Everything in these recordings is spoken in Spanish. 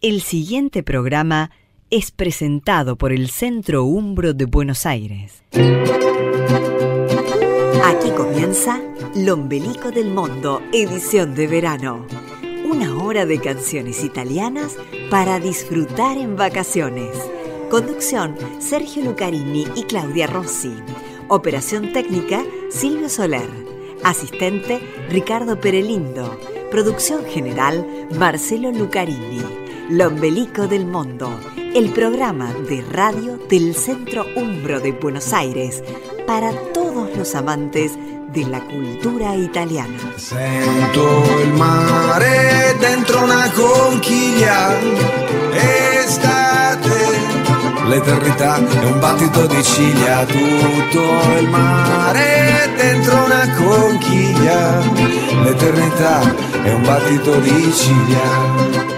El siguiente programa es presentado por el Centro Umbro de Buenos Aires. Aquí comienza Lombelico del Mundo, edición de verano. Una hora de canciones italianas para disfrutar en vacaciones. Conducción Sergio Lucarini y Claudia Rossi. Operación técnica Silvio Soler. Asistente Ricardo Perelindo. Producción general Marcelo Lucarini. Lombelico del Mundo, el programa de radio del Centro Umbro de Buenos Aires para todos los amantes de la cultura italiana. Sento il mare dentro una conchiglia, estate, l'eternità è un battito di ciglia, tutto il mare dentro una conchiglia, l'eternità è un battito di ciglia.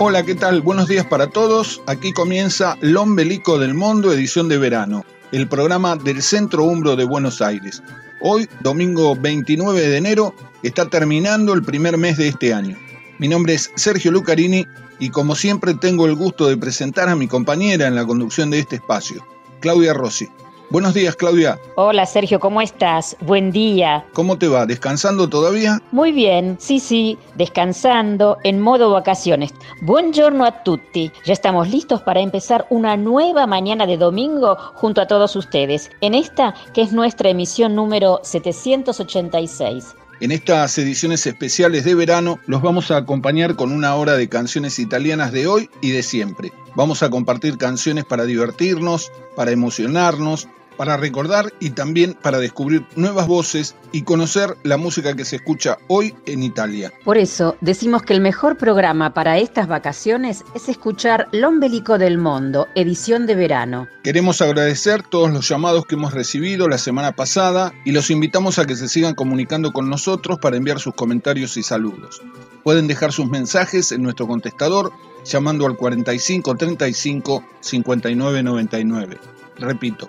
Hola, ¿qué tal? Buenos días para todos. Aquí comienza Lombelico del Mundo, edición de verano, el programa del Centro Umbro de Buenos Aires. Hoy, domingo 29 de enero, está terminando el primer mes de este año. Mi nombre es Sergio Lucarini y como siempre tengo el gusto de presentar a mi compañera en la conducción de este espacio, Claudia Rossi. Buenos días, Claudia. Hola, Sergio, ¿cómo estás? Buen día. ¿Cómo te va? ¿Descansando todavía? Muy bien, sí, sí, descansando en modo vacaciones. Buongiorno a tutti. Ya estamos listos para empezar una nueva mañana de domingo junto a todos ustedes, en esta que es nuestra emisión número 786. En estas ediciones especiales de verano los vamos a acompañar con una hora de canciones italianas de hoy y de siempre. Vamos a compartir canciones para divertirnos, para emocionarnos, para recordar y también para descubrir nuevas voces y conocer la música que se escucha hoy en Italia. Por eso decimos que el mejor programa para estas vacaciones es escuchar L'Ombelico del Mundo, edición de verano. Queremos agradecer todos los llamados que hemos recibido la semana pasada y los invitamos a que se sigan comunicando con nosotros para enviar sus comentarios y saludos. Pueden dejar sus mensajes en nuestro contestador llamando al 45 35 59 99. Repito,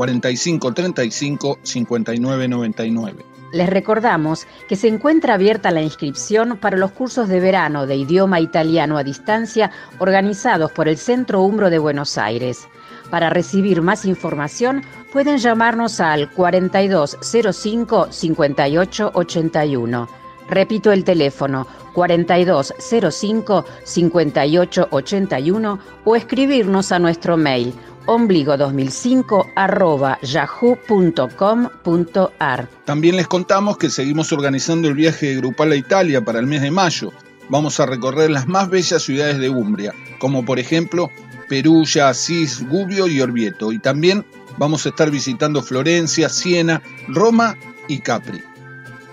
45 35 59 99. Les recordamos que se encuentra abierta la inscripción para los cursos de verano de idioma italiano a distancia organizados por el Centro Umbro de Buenos Aires. Para recibir más información pueden llamarnos al 4205 5881. Repito el teléfono 4205 5881 o escribirnos a nuestro mail ombligo2005 arroba yahoo.com.ar. También les contamos que seguimos organizando el viaje grupal a Italia para el mes de mayo. Vamos a recorrer las más bellas ciudades de Umbria, como por ejemplo Perugia, Asís, Gubbio y Orvieto. Y también vamos a estar visitando Florencia, Siena, Roma y Capri.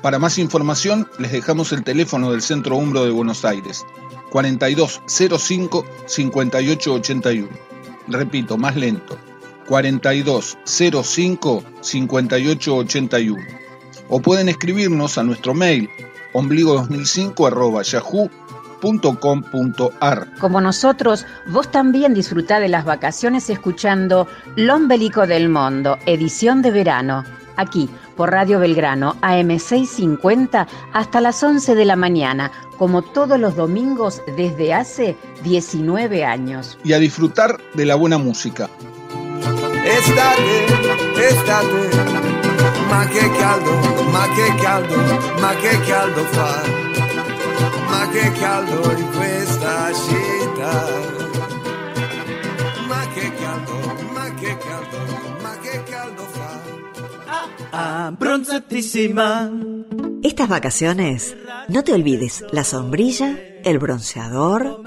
Para más información les dejamos el teléfono del Centro Umbro de Buenos Aires, 4205 5881. Repito, más lento. 4205 5881. O pueden escribirnos a nuestro mail ombligo2005 yahoo.com.ar. Como nosotros, vos también disfrutá de las vacaciones escuchando L'Ombelico del Mundo, edición de verano, aquí por Radio Belgrano, AM650, hasta las 11 de la mañana, como todos los domingos desde hace 19 años. Y a disfrutar de la buena música. Estate, estate, ma che caldo, ma che caldo, ma che caldo fa, ma che caldo in questa città, ma che caldo, ma che caldo, ma che caldo. Estas vacaciones, no te olvides la sombrilla, el bronceador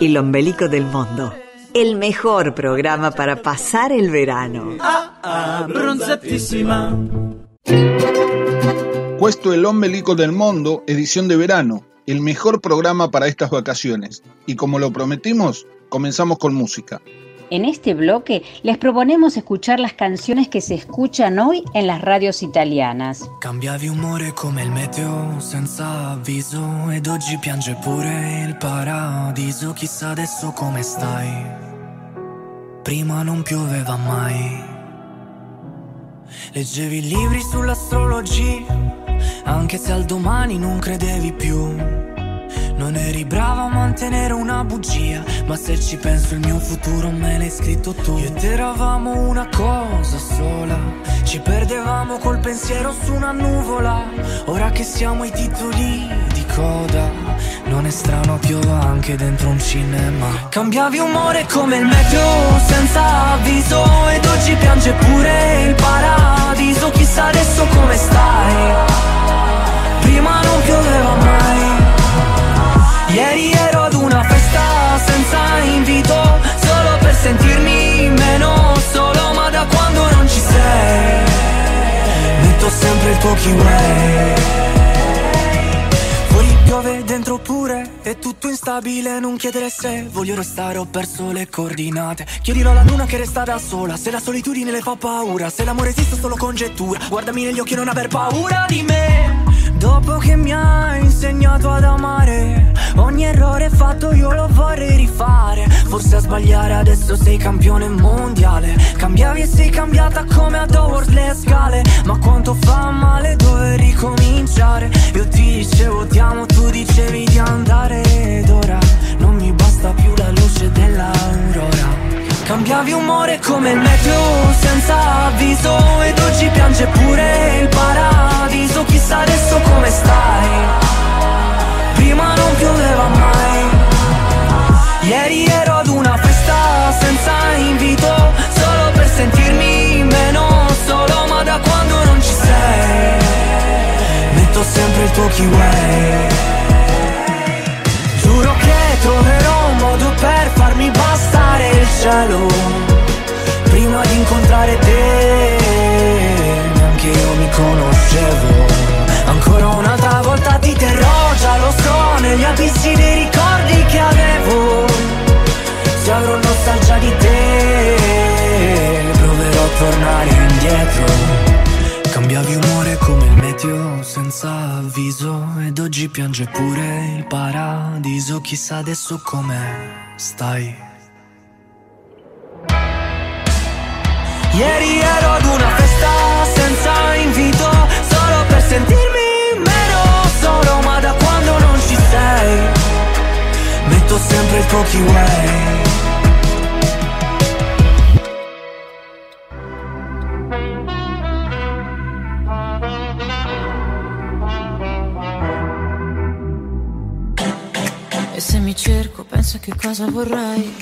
y el ombelico del mundo. El mejor programa para pasar el verano. Ah, ah. Puesto el ombelico del mundo, edición de verano. El mejor programa para estas vacaciones. Y como lo prometimos, comenzamos con música. En este bloque les proponemos escuchar las canciones que se escuchan hoy en las radios italianas. Cambiavi umore come il meteo senza avviso ed oggi piange pure il paradiso. Chissà adesso come stai. Prima non pioveva mai. Leggevi libri sull'astrologia, anche se al domani non credevi più. Non eri brava a mantenere una bugia, ma se ci penso il mio futuro me l'hai scritto tu. Io ed eravamo una cosa sola, ci perdevamo col pensiero su una nuvola. Ora che siamo ai titoli di coda, non è strano piova anche dentro un cinema. Cambiavi umore come il meteo senza avviso ed oggi piange pure il paradiso. Chissà adesso come stai. Prima non pioveva mai Ieri ero ad una festa senza invito Solo per sentirmi meno solo Ma da quando non ci sei. Metto sempre il tuo keyway Fuori piove dentro pure? È tutto instabile non chiedere se. Voglio restare ho perso le coordinate. Chiedilo alla luna che resta da sola. Se la solitudine le fa paura Se l'amore esiste solo congettura. Guardami negli occhi e non aver paura di me Dopo che mi hai insegnato ad amare Ogni errore fatto io lo vorrei rifare. Forse a sbagliare adesso sei campione mondiale. Cambiavi e sei cambiata come ad Howard le scale. Ma quanto fa male dover ricominciare? Io ti dicevo ti amo, tu dicevi di andare Ed ora non mi basta più la luce dell'aurora. Cambiavi umore come il meteo senza avviso Ed oggi piange pure il paradiso Chissà adesso come stai. Prima non pioveva mai. Ieri ero ad una festa senza invito Solo per sentirmi meno solo Ma da quando non ci sei. Metto sempre il tuo keyway. Giuro che troverò un modo per farmi bastare il cielo Prima di incontrare te conoscevo. Ancora un'altra volta ti terrò Già lo so negli abissi dei ricordi che avevo. Se avrò nostalgia di te Proverò a tornare indietro. Cambiavi umore come il meteo senza avviso Ed oggi piange pure il paradiso. Chissà adesso come stai. Ieri ero ad una festa senza invito Solo per sentirmi meno solo Ma da quando non ci sei Metto sempre il tuo keyway E se mi cerco, penso che cosa vorrei.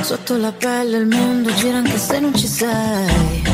Sotto la pelle il mondo gira anche se non ci sei.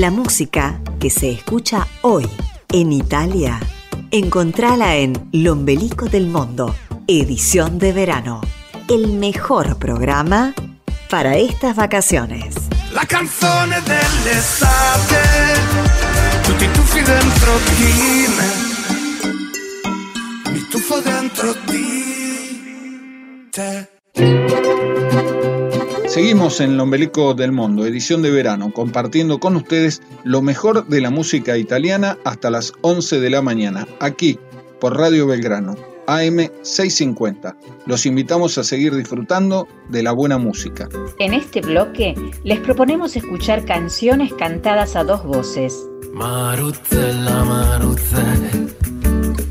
La música que se escucha hoy en Italia. Encontrala en L'Ombelico del Mundo, edición de verano. El mejor programa para estas vacaciones. La canzone mi dentro. Seguimos en el Ombelico del Mundo, edición de verano, compartiendo con ustedes lo mejor de la música italiana hasta las 11 de la mañana, aquí por Radio Belgrano, AM 650. Los invitamos a seguir disfrutando de la buena música. En este bloque les proponemos escuchar canciones cantadas a dos voces. Maruzzella, Maruzzella,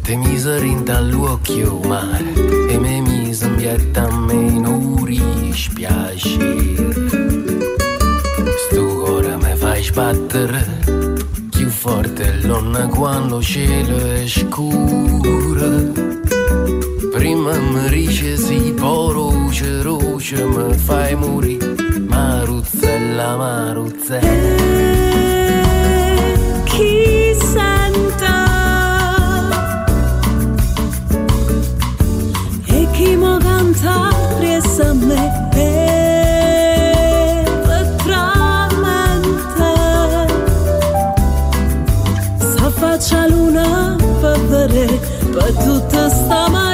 te miseri dall'occhio mare e me mise in pietta a me non dispiacere. Sto cuore mi fai sbattere più forte l'onna quando il cielo è scuro. Prima mi dice sì, poi roce, roce mi fai morire. Maruzzella, Maruzzella. chi să me pătramente Să faci aluna pădere Pătută stama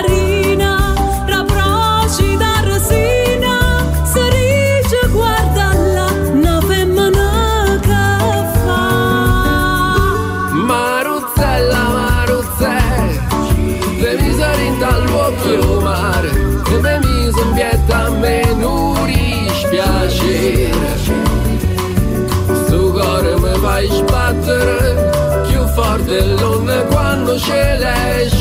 血泪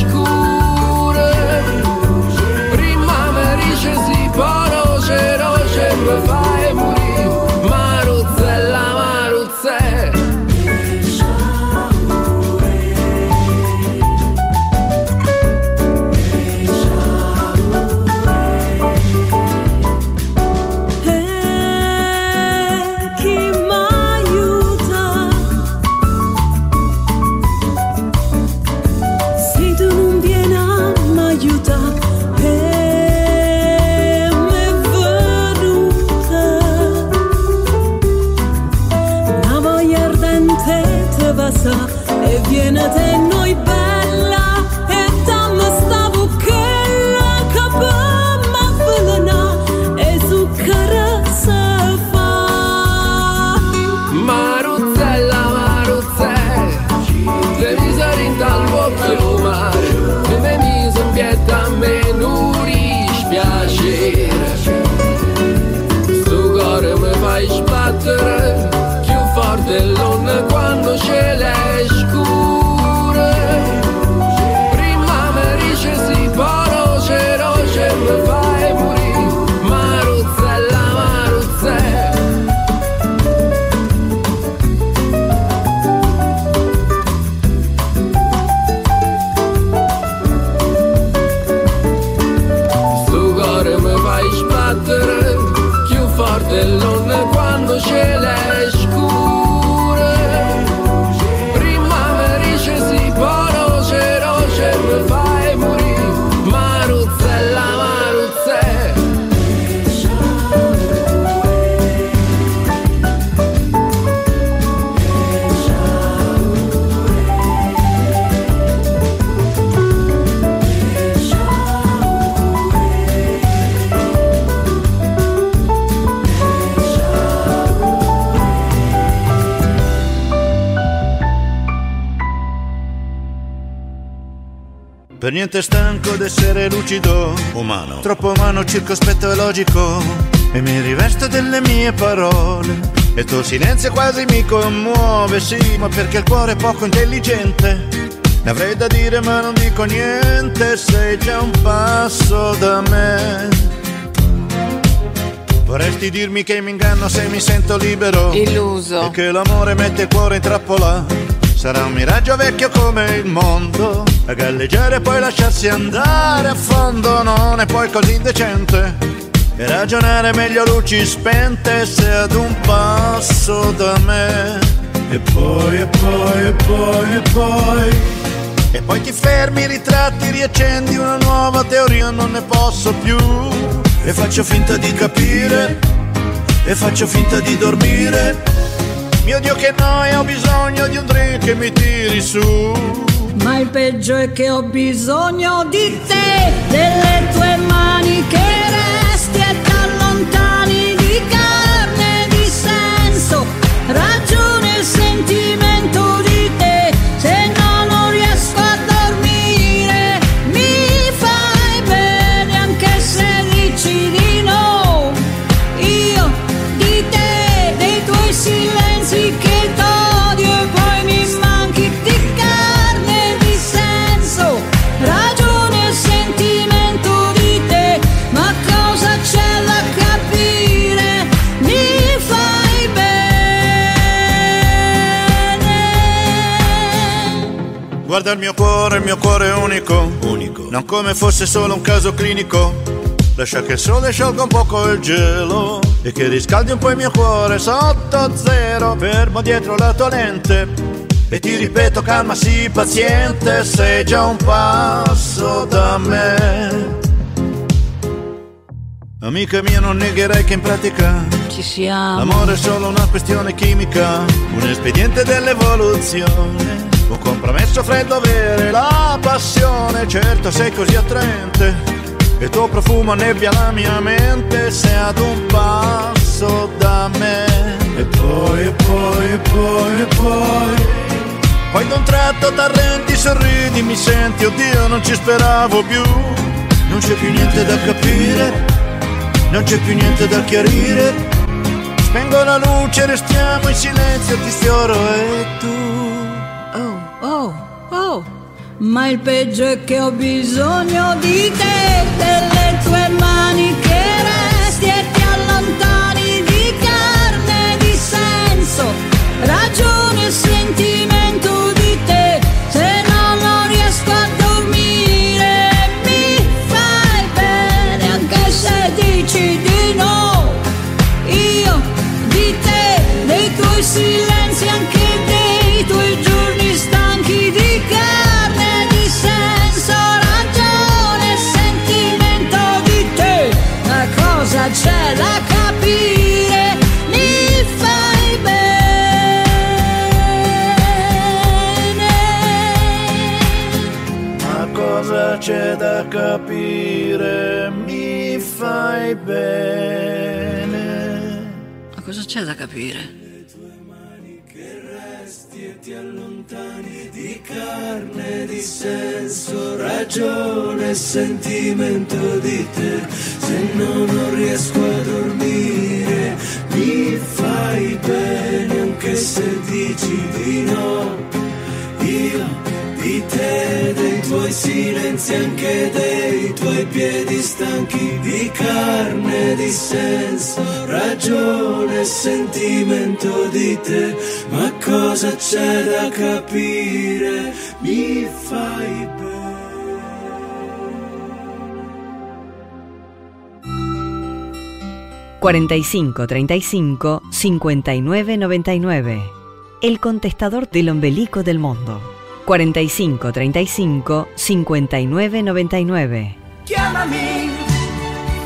lucido, umano, troppo umano, circospetto e logico, e mi rivesto delle mie parole. E il tuo silenzio quasi mi commuove, sì, ma perché il cuore è poco intelligente. Ne avrei da dire ma non dico niente, sei già un passo da me. Vorresti dirmi che mi inganno se mi sento libero Illuso. E che l'amore mette il cuore in trappola Sarà un miraggio vecchio come il mondo A galleggiare e poi lasciarsi andare a fondo Non è poi così indecente E ragionare meglio luci spente Se ad un passo da me E poi, e poi, e poi, e poi. E poi ti fermi, ritratti, riaccendi una nuova teoria, non ne posso più. E faccio finta di capire, e faccio finta di dormire. Mio Dio che noia, ho bisogno di un drink che mi tiri su. Ma il peggio è che ho bisogno di te, delle tue mani che Guarda il mio cuore, il mio cuore è unico, unico, non come fosse solo un caso clinico. Lascia che il sole sciolga un poco il gelo e che riscaldi un po' il mio cuore sotto zero, fermo dietro la tua lente. E ti ripeto, calma, sii paziente, sei già un passo da me. Amica mia, non negherai che in pratica Ci siamo. L'amore è solo una questione chimica, un espediente dell'evoluzione. Un compromesso freddo avere la passione, certo sei così attraente. E il tuo profumo annebbia la mia mente, sei ad un passo da me. E poi, e poi, e poi, e poi. Poi d'un tratto t'arrendi, sorridi, mi senti, oddio non ci speravo più. Non c'è più niente da capire, non c'è più niente da chiarire. Spengo la luce, restiamo in silenzio, ti sfioro e tu. Oh. Ma il peggio è che ho bisogno di te, delle tue mani fai bene. Ma cosa c'è da capire? di carne, di senso, ragione e sentimento di te. Se no non riesco a dormire, mi fai bene anche se dici di no. Io di te, dei tuoi silenzi, anche dei tuoi piedi stanchi di carne, di senso, ragione sentimento di te. Ma cosa c'è da capire? Mi fai bene. 45 35 59 99. El contestador del ombelico del mundo. 45 35 59 99. Chiamami,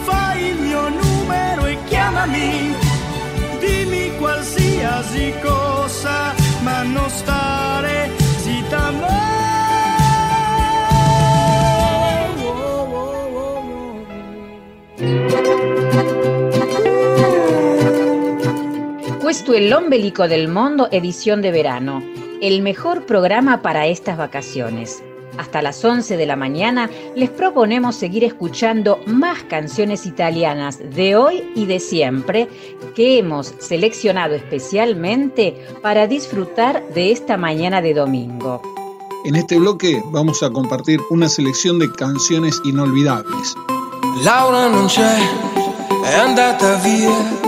fai il mio numero e chiamami, dimmi qualsiasi cosa, ma non stare Questo è l'ombelico del mundo edición de verano, el mejor programa para estas vacaciones. Hasta las 11 de la mañana les proponemos seguir escuchando más canciones italianas de hoy y de siempre que hemos seleccionado especialmente para disfrutar de esta mañana de domingo. En este bloque vamos a compartir una selección de canciones inolvidables. Laura non c'è, è andata via.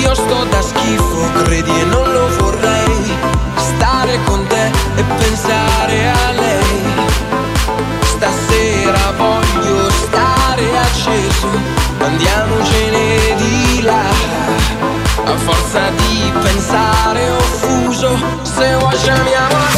Io sto da schifo, credi e non lo vorrei. Stare con te e pensare a lei. Stasera voglio stare acceso, andiamocene di là a forza di pensare ho fuso Se vuoi chiamiamo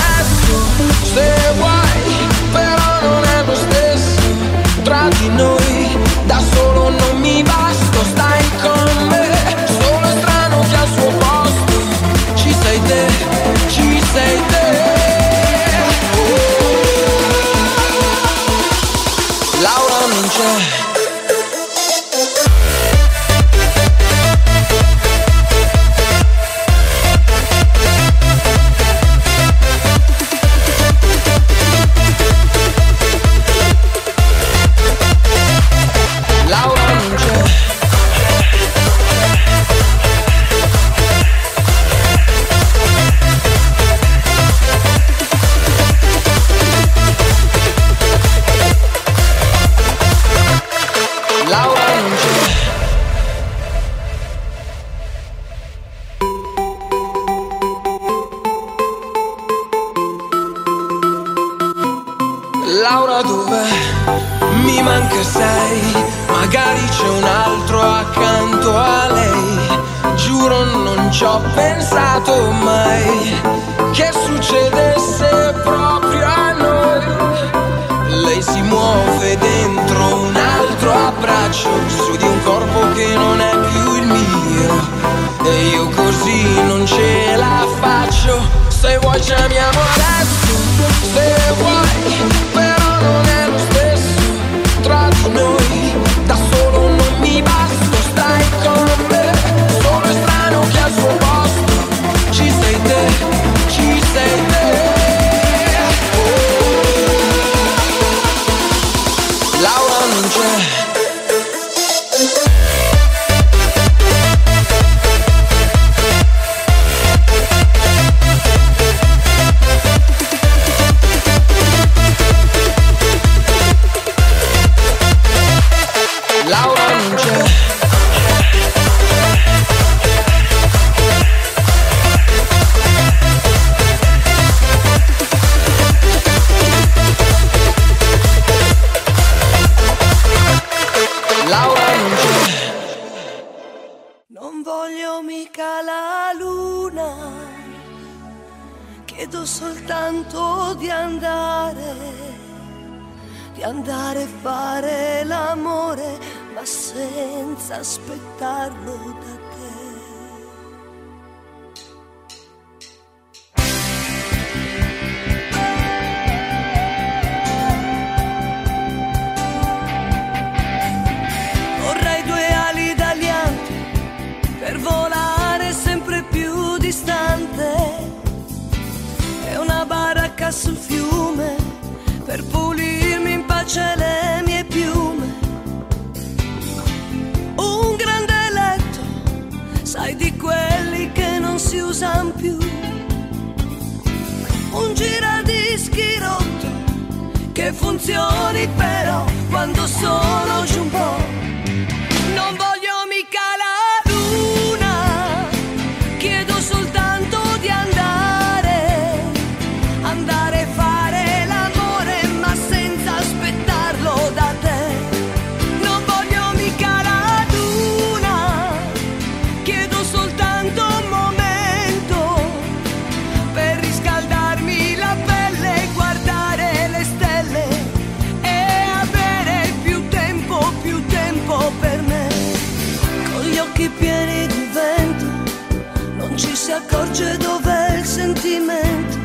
accorge dov'è il sentimento.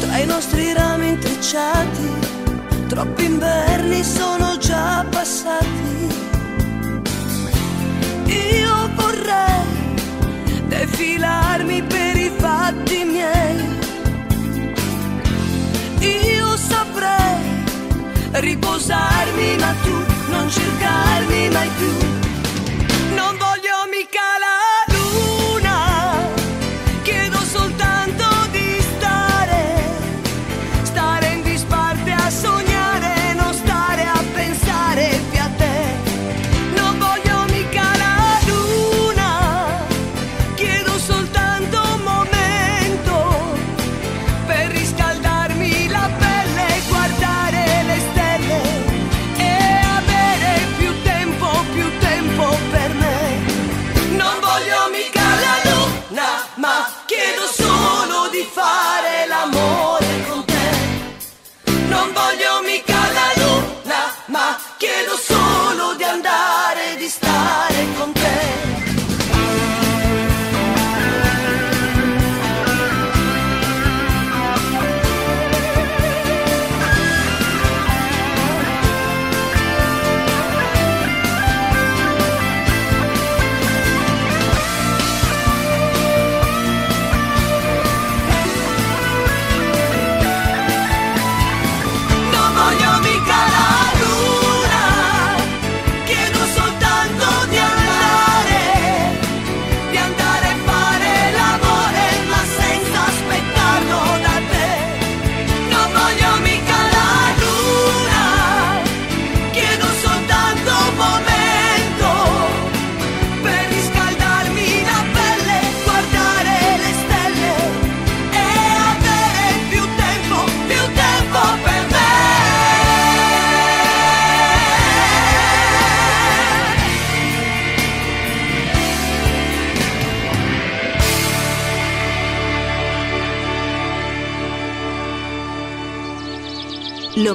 Tra i nostri rami intrecciati, troppi inverni sono già passati. Io vorrei defilarmi per i fatti miei. Io saprei riposarmi, ma tu non cercarmi mai più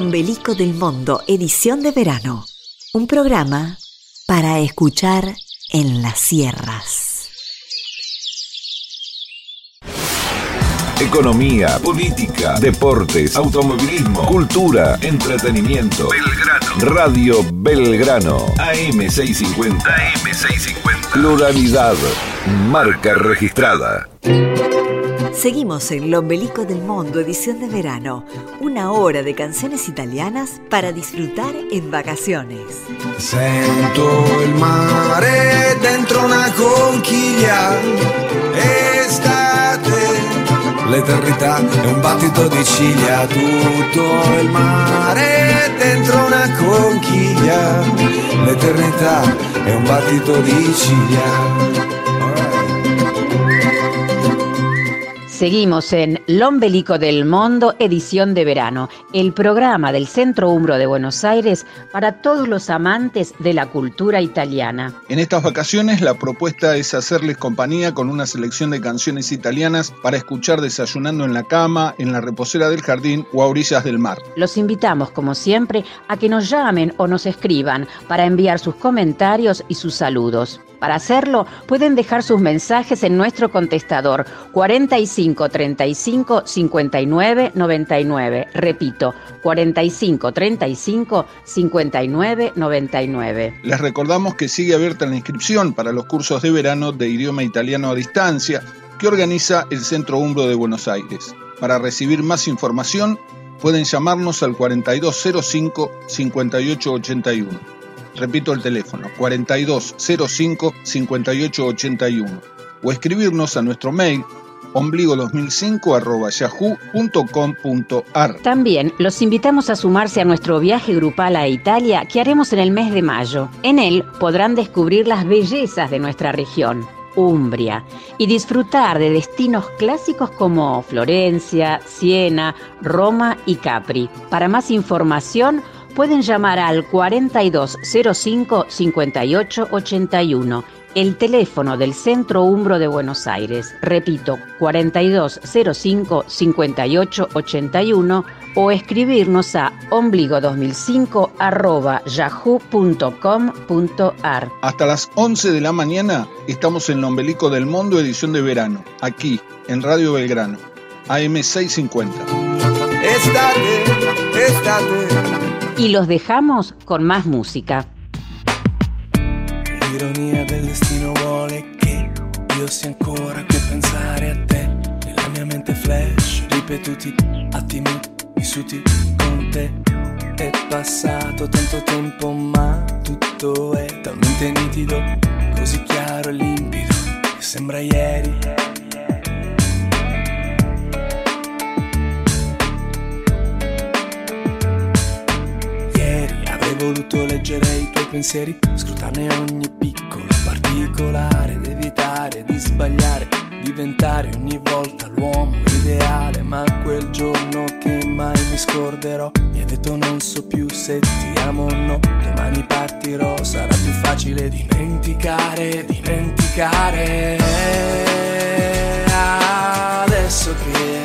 Lombelico del Mundo, edición de verano. Un programa para escuchar en las sierras. Economía, política, deportes, automovilismo, cultura, entretenimiento. Belgrano. Radio Belgrano. AM650. AM650. Pluralidad. Marca registrada. Seguimos en Lombelico del Mundo, edición de verano. Una hora de canciones italianas para disfrutar en vacaciones. Sento il mare dentro una conchiglia. Estate. L'eternità è un battito di ciglia. Tutto il mare dentro una conchiglia. L'eternità è un battito di ciglia. Seguimos en Lombelico del Mundo, edición de verano, el programa del Centro Umbro de Buenos Aires para todos los amantes de la cultura italiana. En estas vacaciones la propuesta es hacerles compañía con una selección de canciones italianas para escuchar desayunando en la cama, en la reposera del jardín o a orillas del mar. Los invitamos, como siempre, a que nos llamen o nos escriban para enviar sus comentarios y sus saludos. Para hacerlo, pueden dejar sus mensajes en nuestro contestador 45 35 59 99. Repito, 45 35 59 99. Les recordamos que sigue abierta la inscripción para los cursos de verano de idioma italiano a distancia que organiza el Centro Umbro de Buenos Aires. Para recibir más información, pueden llamarnos al 4205 5881. Repito el teléfono, 4205-5881. O escribirnos a nuestro mail ombligo2005 También los invitamos a sumarse a nuestro viaje grupal a Italia que haremos en el mes de mayo. En él podrán descubrir las bellezas de nuestra región. Umbria y disfrutar de destinos clásicos como Florencia, Siena, Roma y Capri. Para más información, pueden llamar al 4205 5881, el teléfono del Centro Umbro de Buenos Aires. Repito, 4205 5881 o escribirnos a ombligo2005 yahoo.com.ar. Hasta las 11 de la mañana estamos en el Ombelico del Mundo, edición de verano, aquí en Radio Belgrano, AM650. Estate, estate. Y los dejamos con más música. L'ironia del destino vuole che io sia ancora qui a pensare a te. Nella mia mente flash, ripetuti attimi vissuti con te. È passato tanto tempo ma tutto è talmente nitido, così chiaro e limpido, che sembra ieri. Voluto leggere i tuoi pensieri, scrutarne ogni piccolo particolare, ed evitare di sbagliare, diventare ogni volta l'uomo ideale. Ma quel giorno che mai mi scorderò, mi hai detto non so più se ti amo o no. Domani partirò, sarà più facile dimenticare, dimenticare. Adesso che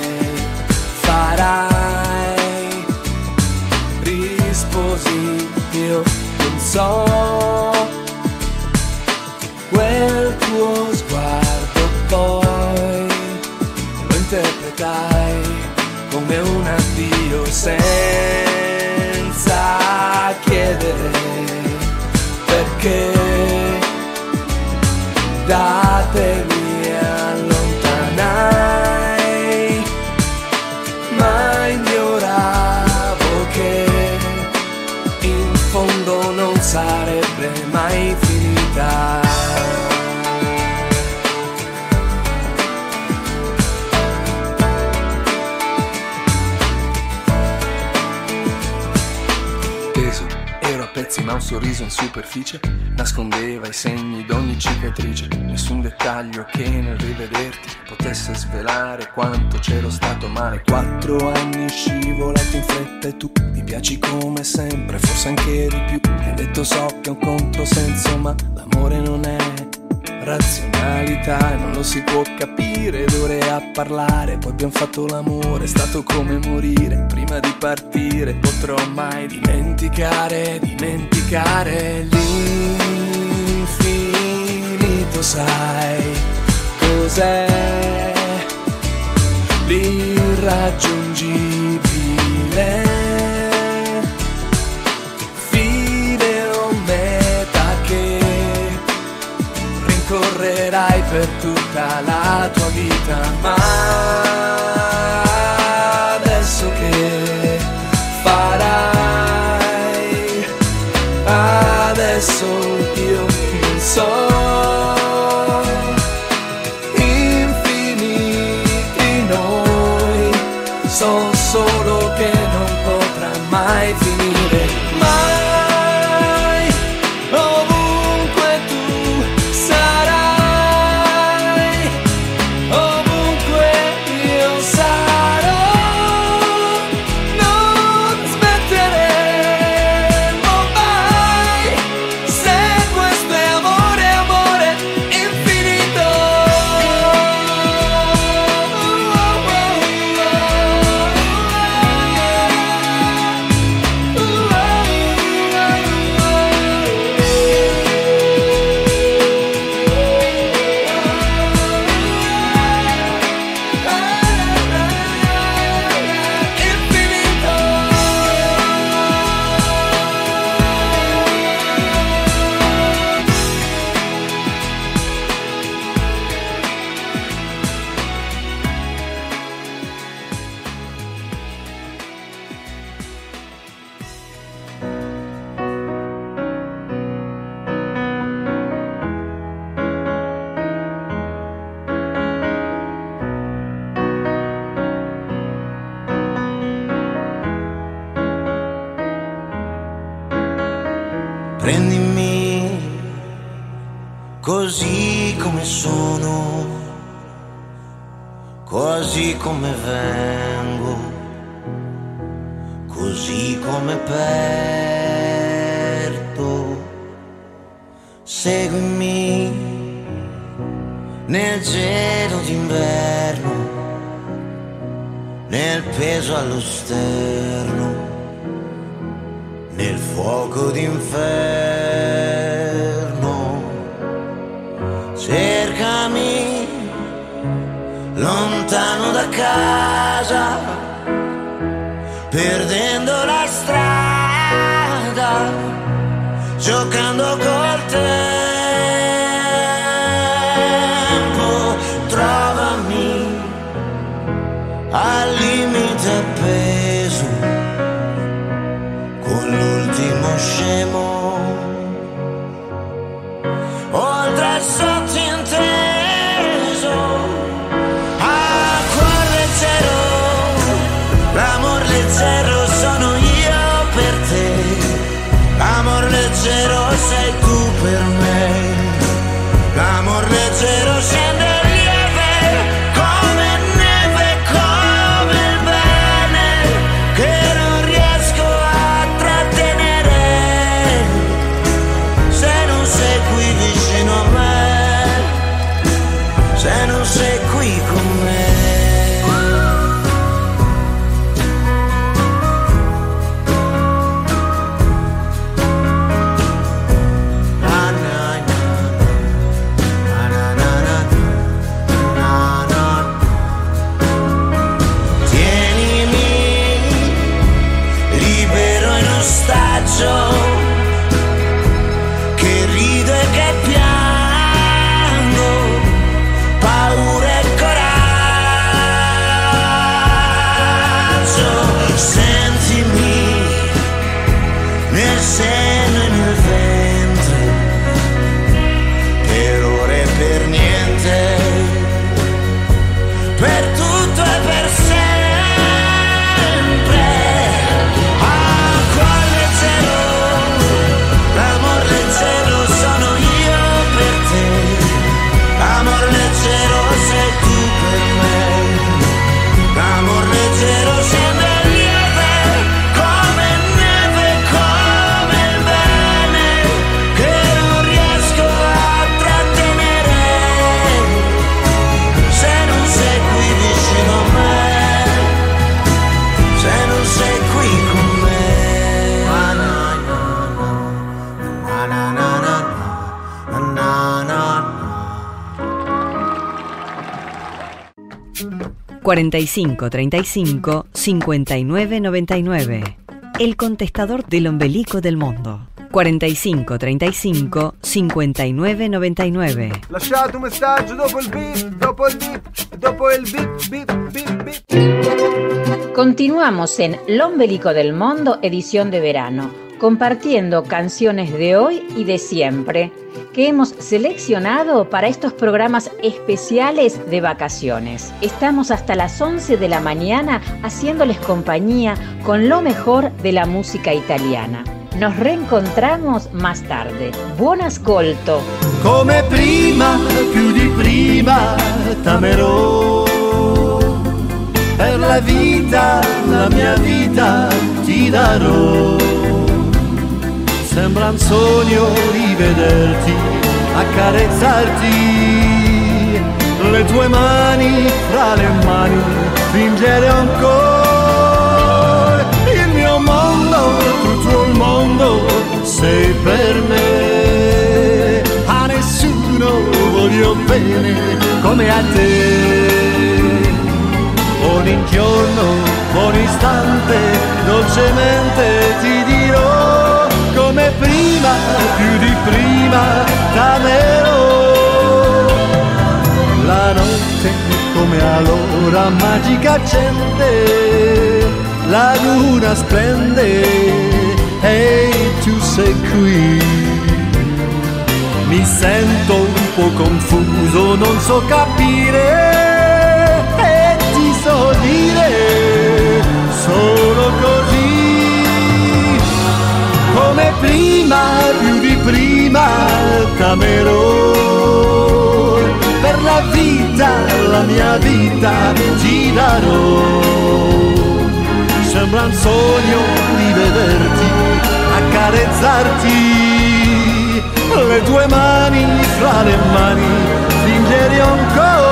farai, risposi io non so. Quel tuo sguardo poi lo interpretai come un addio senza chiedere perché. Da pezzi ma un sorriso in superficie nascondeva i segni d'ogni cicatrice. Nessun dettaglio che nel rivederti potesse svelare quanto c'ero stato male. Quattro anni scivolato in fretta e tu mi piaci come sempre, forse anche di più. Hai detto so che è un controsenso, ma l'amore non è razionalità non lo si può capire d'ore a parlare poi abbiamo fatto l'amore è stato come morire prima di partire potrò mai dimenticare dimenticare l'infinito sai cos'è l'irraggiungibile rincorrerai per tutta la tua vita. Ma adesso che farai? Adesso io chi so così come sono, così come vengo, così come perdo. Seguimi nel gelo d'inverno, nel peso allo sterno nel fuoco d'inferno. Lontano da casa, perdendo la strada, giocando col tempo. 45 35 59 99. El contestador del ombelico del mundo. 45 35 59 99. Lasciate un messaggio dopo il beep, dopo il beep, dopo il beep, beep, beep, beep. Continuamos en L'Ombelico del Mundo, edición de verano, compartiendo canciones de hoy y de siempre que hemos seleccionado para estos programas especiales de vacaciones. Estamos hasta las 11 de la mañana haciéndoles compañía con lo mejor de la música italiana. Nos reencontramos más tarde. Buon ascolto. Come prima, più di prima, t'amerò. Per la vita, la mia vita ti darò. Sembra un sogno rivederti, accarezzarti. Le tue mani fra le mani, fingere ancora il mio mondo, tutto il mondo sei per me. A nessuno voglio bene come a te. Ogni giorno, ogni istante, dolcemente ti dirò come prima, più di prima, t'amerò. La notte come allora magica accende, la luna splende e tu sei qui. Mi sento un po' confuso, non so capire e ti so dire solo così. Come prima, più di prima, t'amerò. Per la vita, la mia vita ti darò. Sembra un sogno rivederti, accarezzarti le tue mani fra le mani, fingere ancora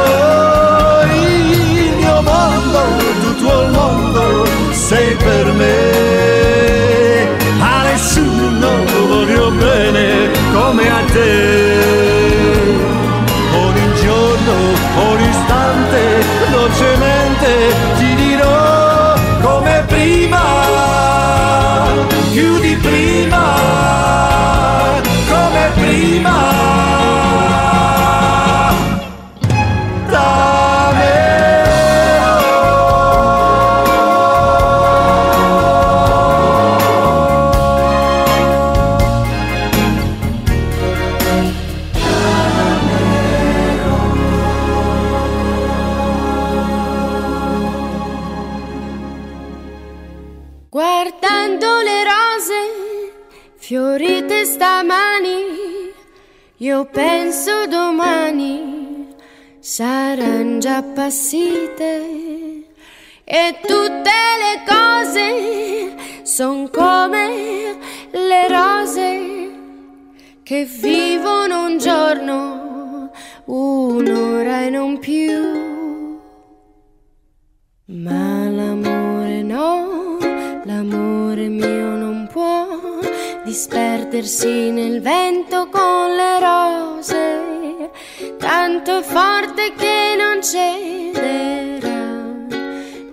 disperdersi nel vento con le rose, tanto è forte che non cederà,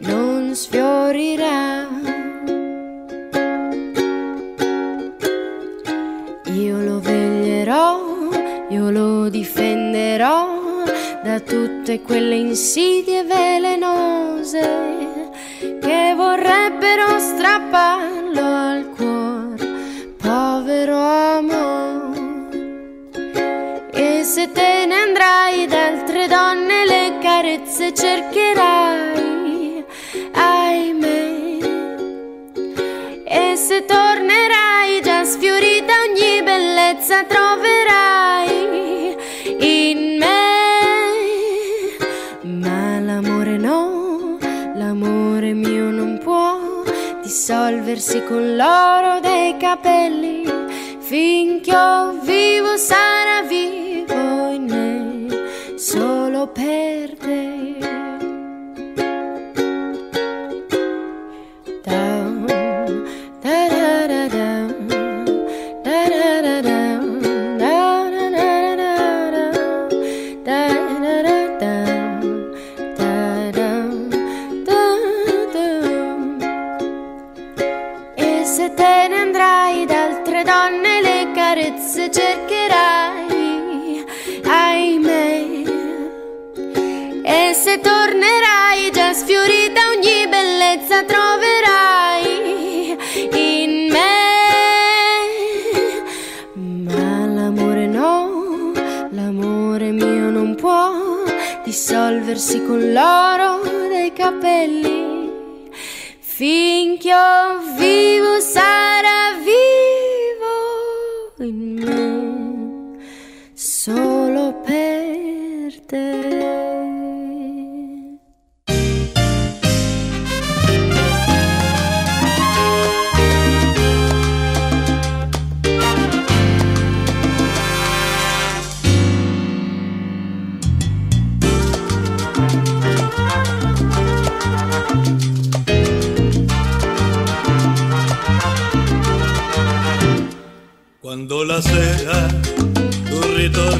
non sfiorirà. Io lo veglierò, io lo difenderò da tutte quelle insidie velenose che vorrebbero strapparlo al cuore, carezze cercherai, ahimè. E se tornerai già sfiorita ogni bellezza troverai in me. Ma l'amore no, l'amore mio non può dissolversi con l'oro dei capelli. Finché vivo sarà vivo in me, solo per perdersi con l'oro dei capelli. Finché vivo sarà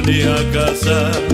De a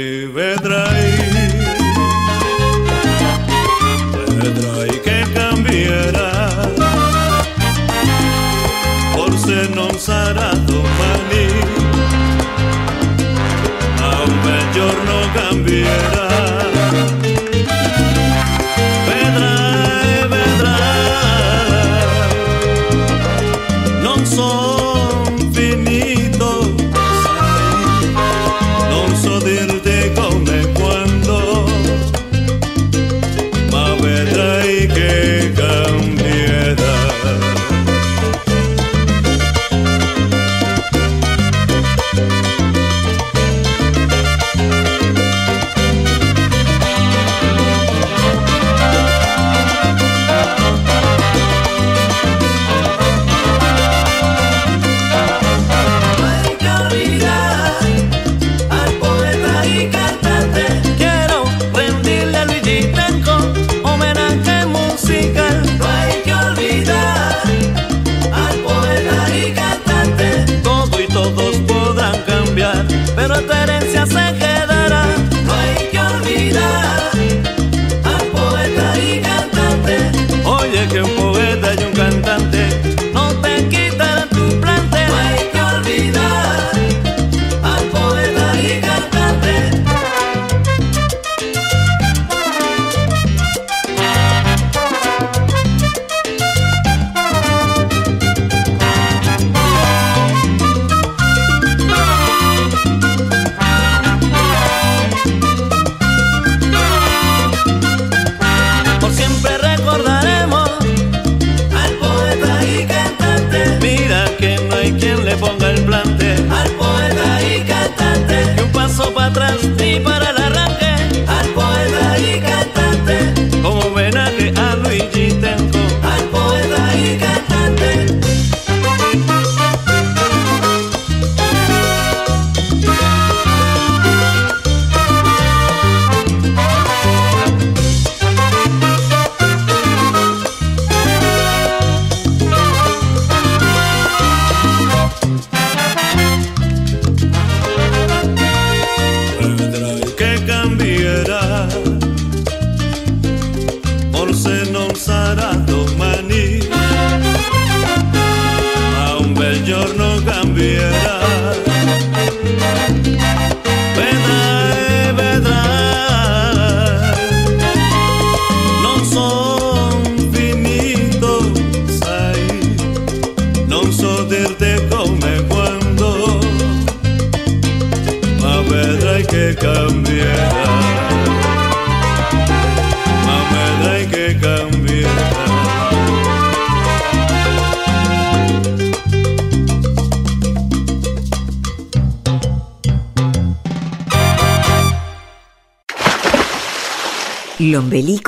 que vendrá y que cambiará. Por ser non sarà domani a un mejor no cambiará.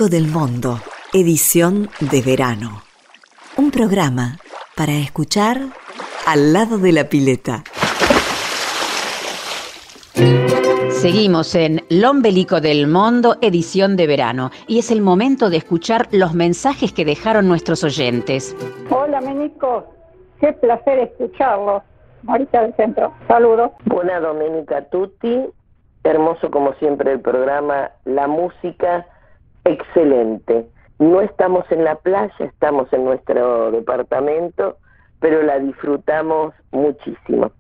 Del Mundo, edición de verano. Un programa para escuchar al lado de la pileta. Seguimos en Lombelico del Mundo, edición de verano, y es el momento de escuchar los mensajes que dejaron nuestros oyentes. Hola, Menico. Qué placer escucharlo. Morita del Centro. Saludos. Buena domenica tutti. Hermoso como siempre el programa. La música, excelente. No estamos en la playa, estamos en nuestro departamento, pero la disfrutamos muchísimo.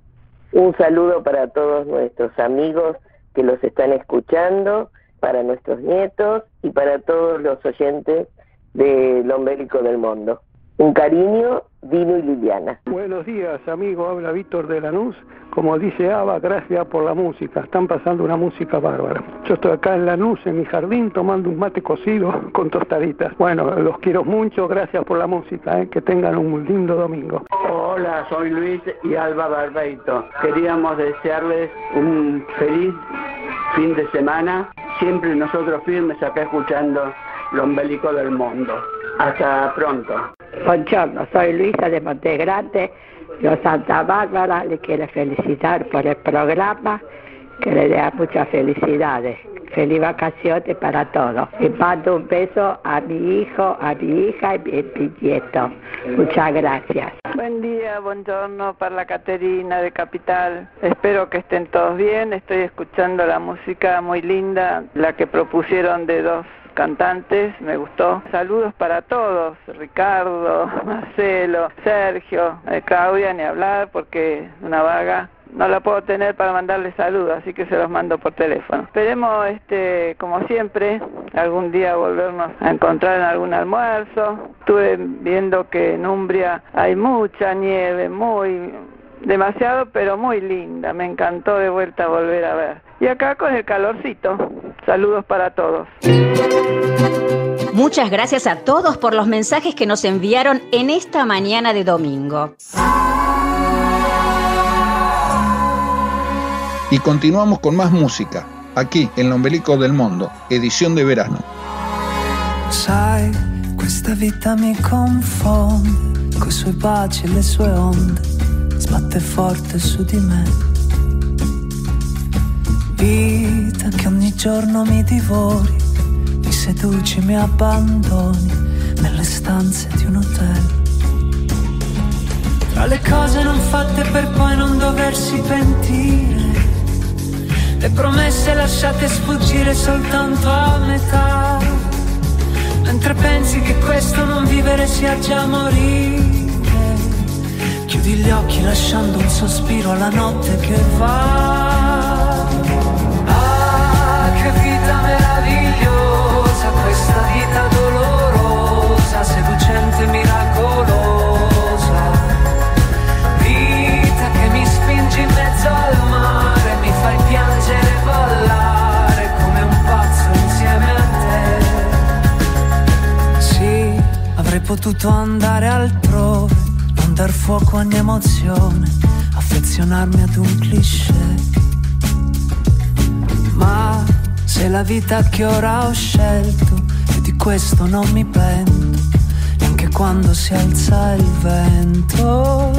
Un saludo para todos nuestros amigos que los están escuchando, para nuestros nietos y para todos los oyentes del Ombélico del Mundo. Un cariño, Dino y Liliana. Buenos días, amigo. Habla Víctor de Lanús. Como dice Ava, gracias por la música. Están pasando una música bárbara. Yo estoy acá en Lanús, en mi jardín, tomando un mate cocido con tostaditas. Bueno, los quiero mucho. Gracias por la música. ¿eh? Que tengan un lindo domingo. Hola, soy Luis y Alba Barbeito. Queríamos desearles un feliz fin de semana. Siempre nosotros firmes acá escuchando lo ombelico del mundo. Hasta pronto. Buongiorno, soy Luisa de Montegrande. Yo Santa Bárbara le quiero felicitar por el programa, que le dé muchas felicidades. Feliz vacaciones para todos. Y mando un beso a mi hijo, a mi hija y mi bisnieto. Muchas gracias. Buen día, buongiorno para la Caterina de Capital. Espero que estén todos bien. Estoy escuchando la música muy linda, la que propusieron de dos cantantes, me gustó. Saludos para todos, Ricardo, Marcelo, Sergio, eh, Claudia, ni hablar porque una vaga no la puedo tener para mandarle saludos, así que se los mando por teléfono. Esperemos, este, como siempre, algún día volvernos a encontrar en algún almuerzo. Estuve viendo que en Umbria hay mucha nieve, muy demasiado, pero muy linda. Me encantó de vuelta volver a ver. Y acá con el calorcito. Saludos para todos. Muchas gracias a todos por los mensajes que nos enviaron en esta mañana de domingo. Y continuamos con más música, aquí en Lombelico del Mundo, edición de verano. Sai, questa vita mi confonde, coi suoi baci e le sue onde, sbatte forte su di me. Vita che ogni giorno mi divori, mi seduci, mi abbandoni nelle stanze di un hotel. Tra le cose non fatte per poi non doversi pentire, le promesse lasciate sfuggire soltanto a metà. Mentre pensi che questo non vivere sia già morire, chiudi gli occhi lasciando un sospiro alla notte che va. Dolorosa, seducente, miracolosa. Vita che mi spingi in mezzo al mare, mi fai piangere e ballare come un pazzo insieme a te. Sì, avrei potuto andare altrove, non dar fuoco a ogni emozione, affezionarmi ad un cliché. Ma se la vita che ora ho scelto questo non mi pento, neanche quando si alza il vento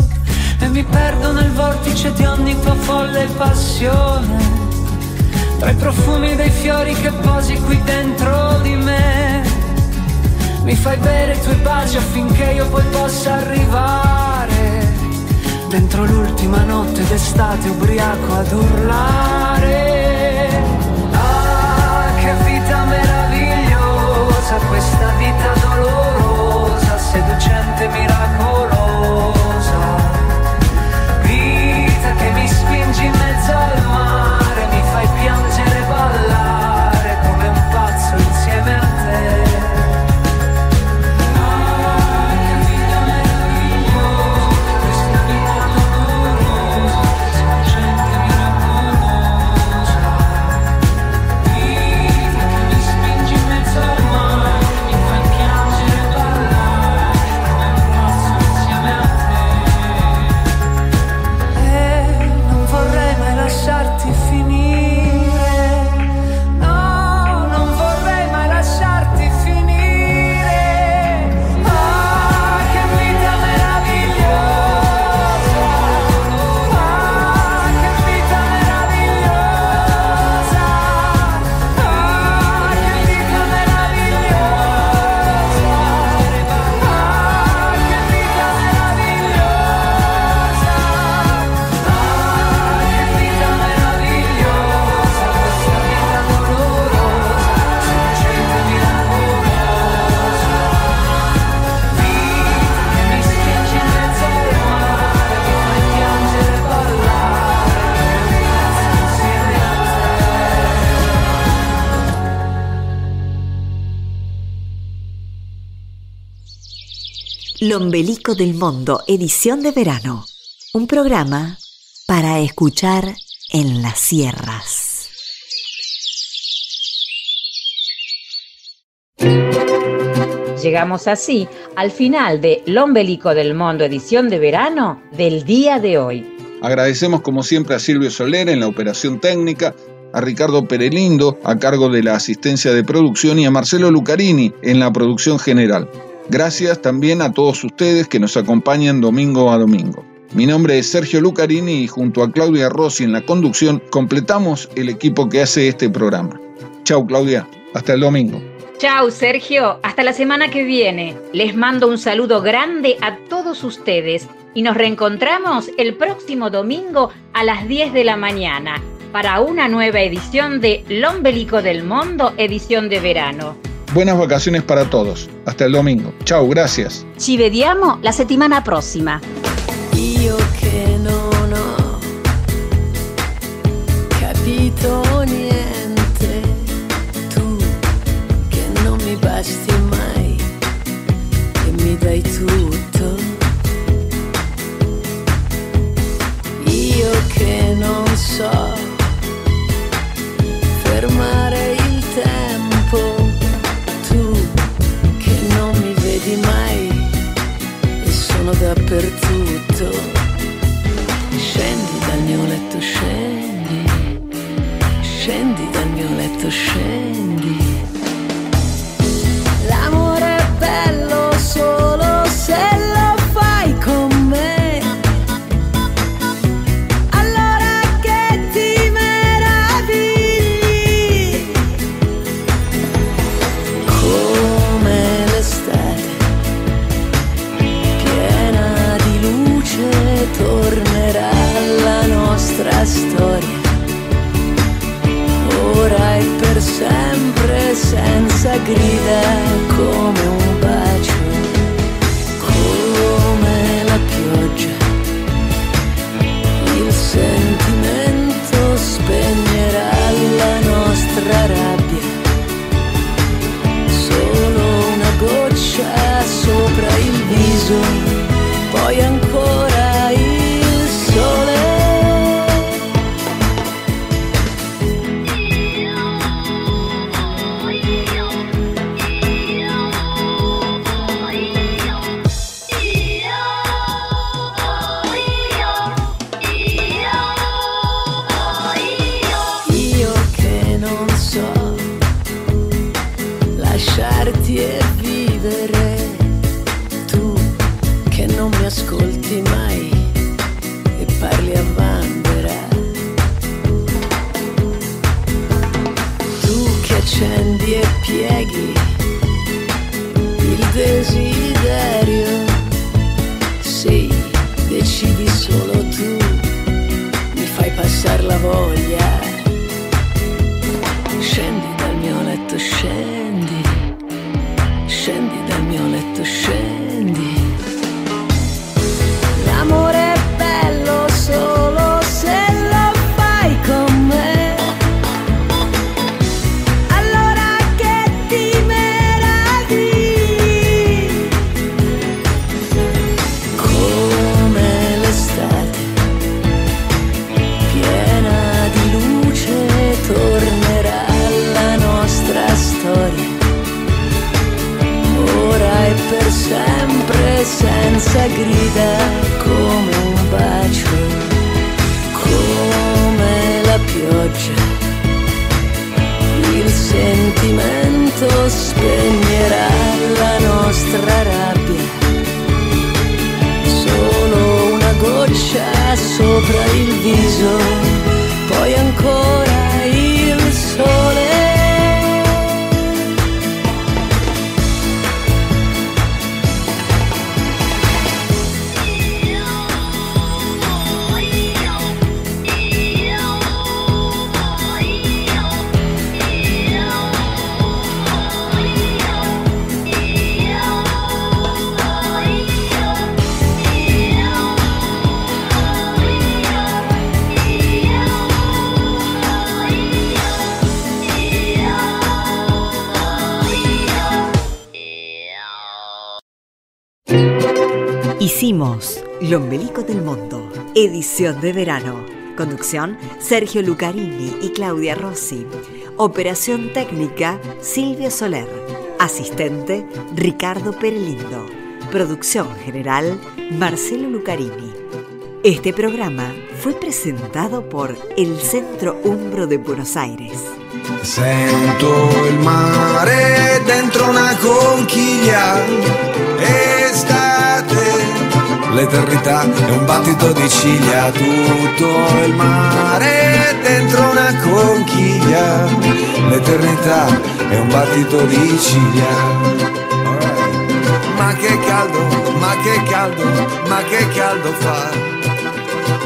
e mi perdo nel vortice di ogni tua folle passione, tra i profumi dei fiori che posi qui dentro di me. Mi fai bere i tuoi baci affinché io poi possa arrivare dentro l'ultima notte d'estate ubriaco ad urlare. Lombelico del Mundo, edición de verano. Un programa para escuchar en las sierras. Llegamos así al final de Lombelico del Mundo, edición de verano del día de hoy. Agradecemos como siempre a Silvio Soler en la operación técnica, a Ricardo Perelindo a cargo de la asistencia de producción y a Marcelo Lucarini en la producción general. Gracias también a todos ustedes que nos acompañan domingo a domingo. Mi nombre es Sergio Lucarini y junto a Claudia Rossi en la conducción completamos el equipo que hace este programa. Chau Claudia, hasta el domingo. Chau Sergio, hasta la semana que viene. Les mando un saludo grande a todos ustedes y nos reencontramos el próximo domingo a las 10 de la mañana para una nueva edición de Lombelico del Mundo, edición de verano. Buenas vacaciones para todos. Hasta el domingo. Chau, gracias. Ci vediamo la settimana prossima. Io che non ho capito niente, tu che non mi basti mai e mi dai tutto. Io che non so серці. Grida Lombelico del Mundo, edición de verano. Conducción Sergio Lucarini y Claudia Rossi. Operación técnica Silvia Soler. Asistente Ricardo Perelindo. Producción general Marcelo Lucarini. Este programa fue presentado por el Centro Umbro de Buenos Aires. Sento il mare dentro una conchiglia, estate, l'eternità è un battito di ciglia, tutto il mare dentro una conchiglia, l'eternità è un battito di ciglia. Ma che caldo, ma che caldo, ma che caldo fa,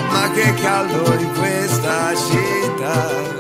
ma che caldo in questa città.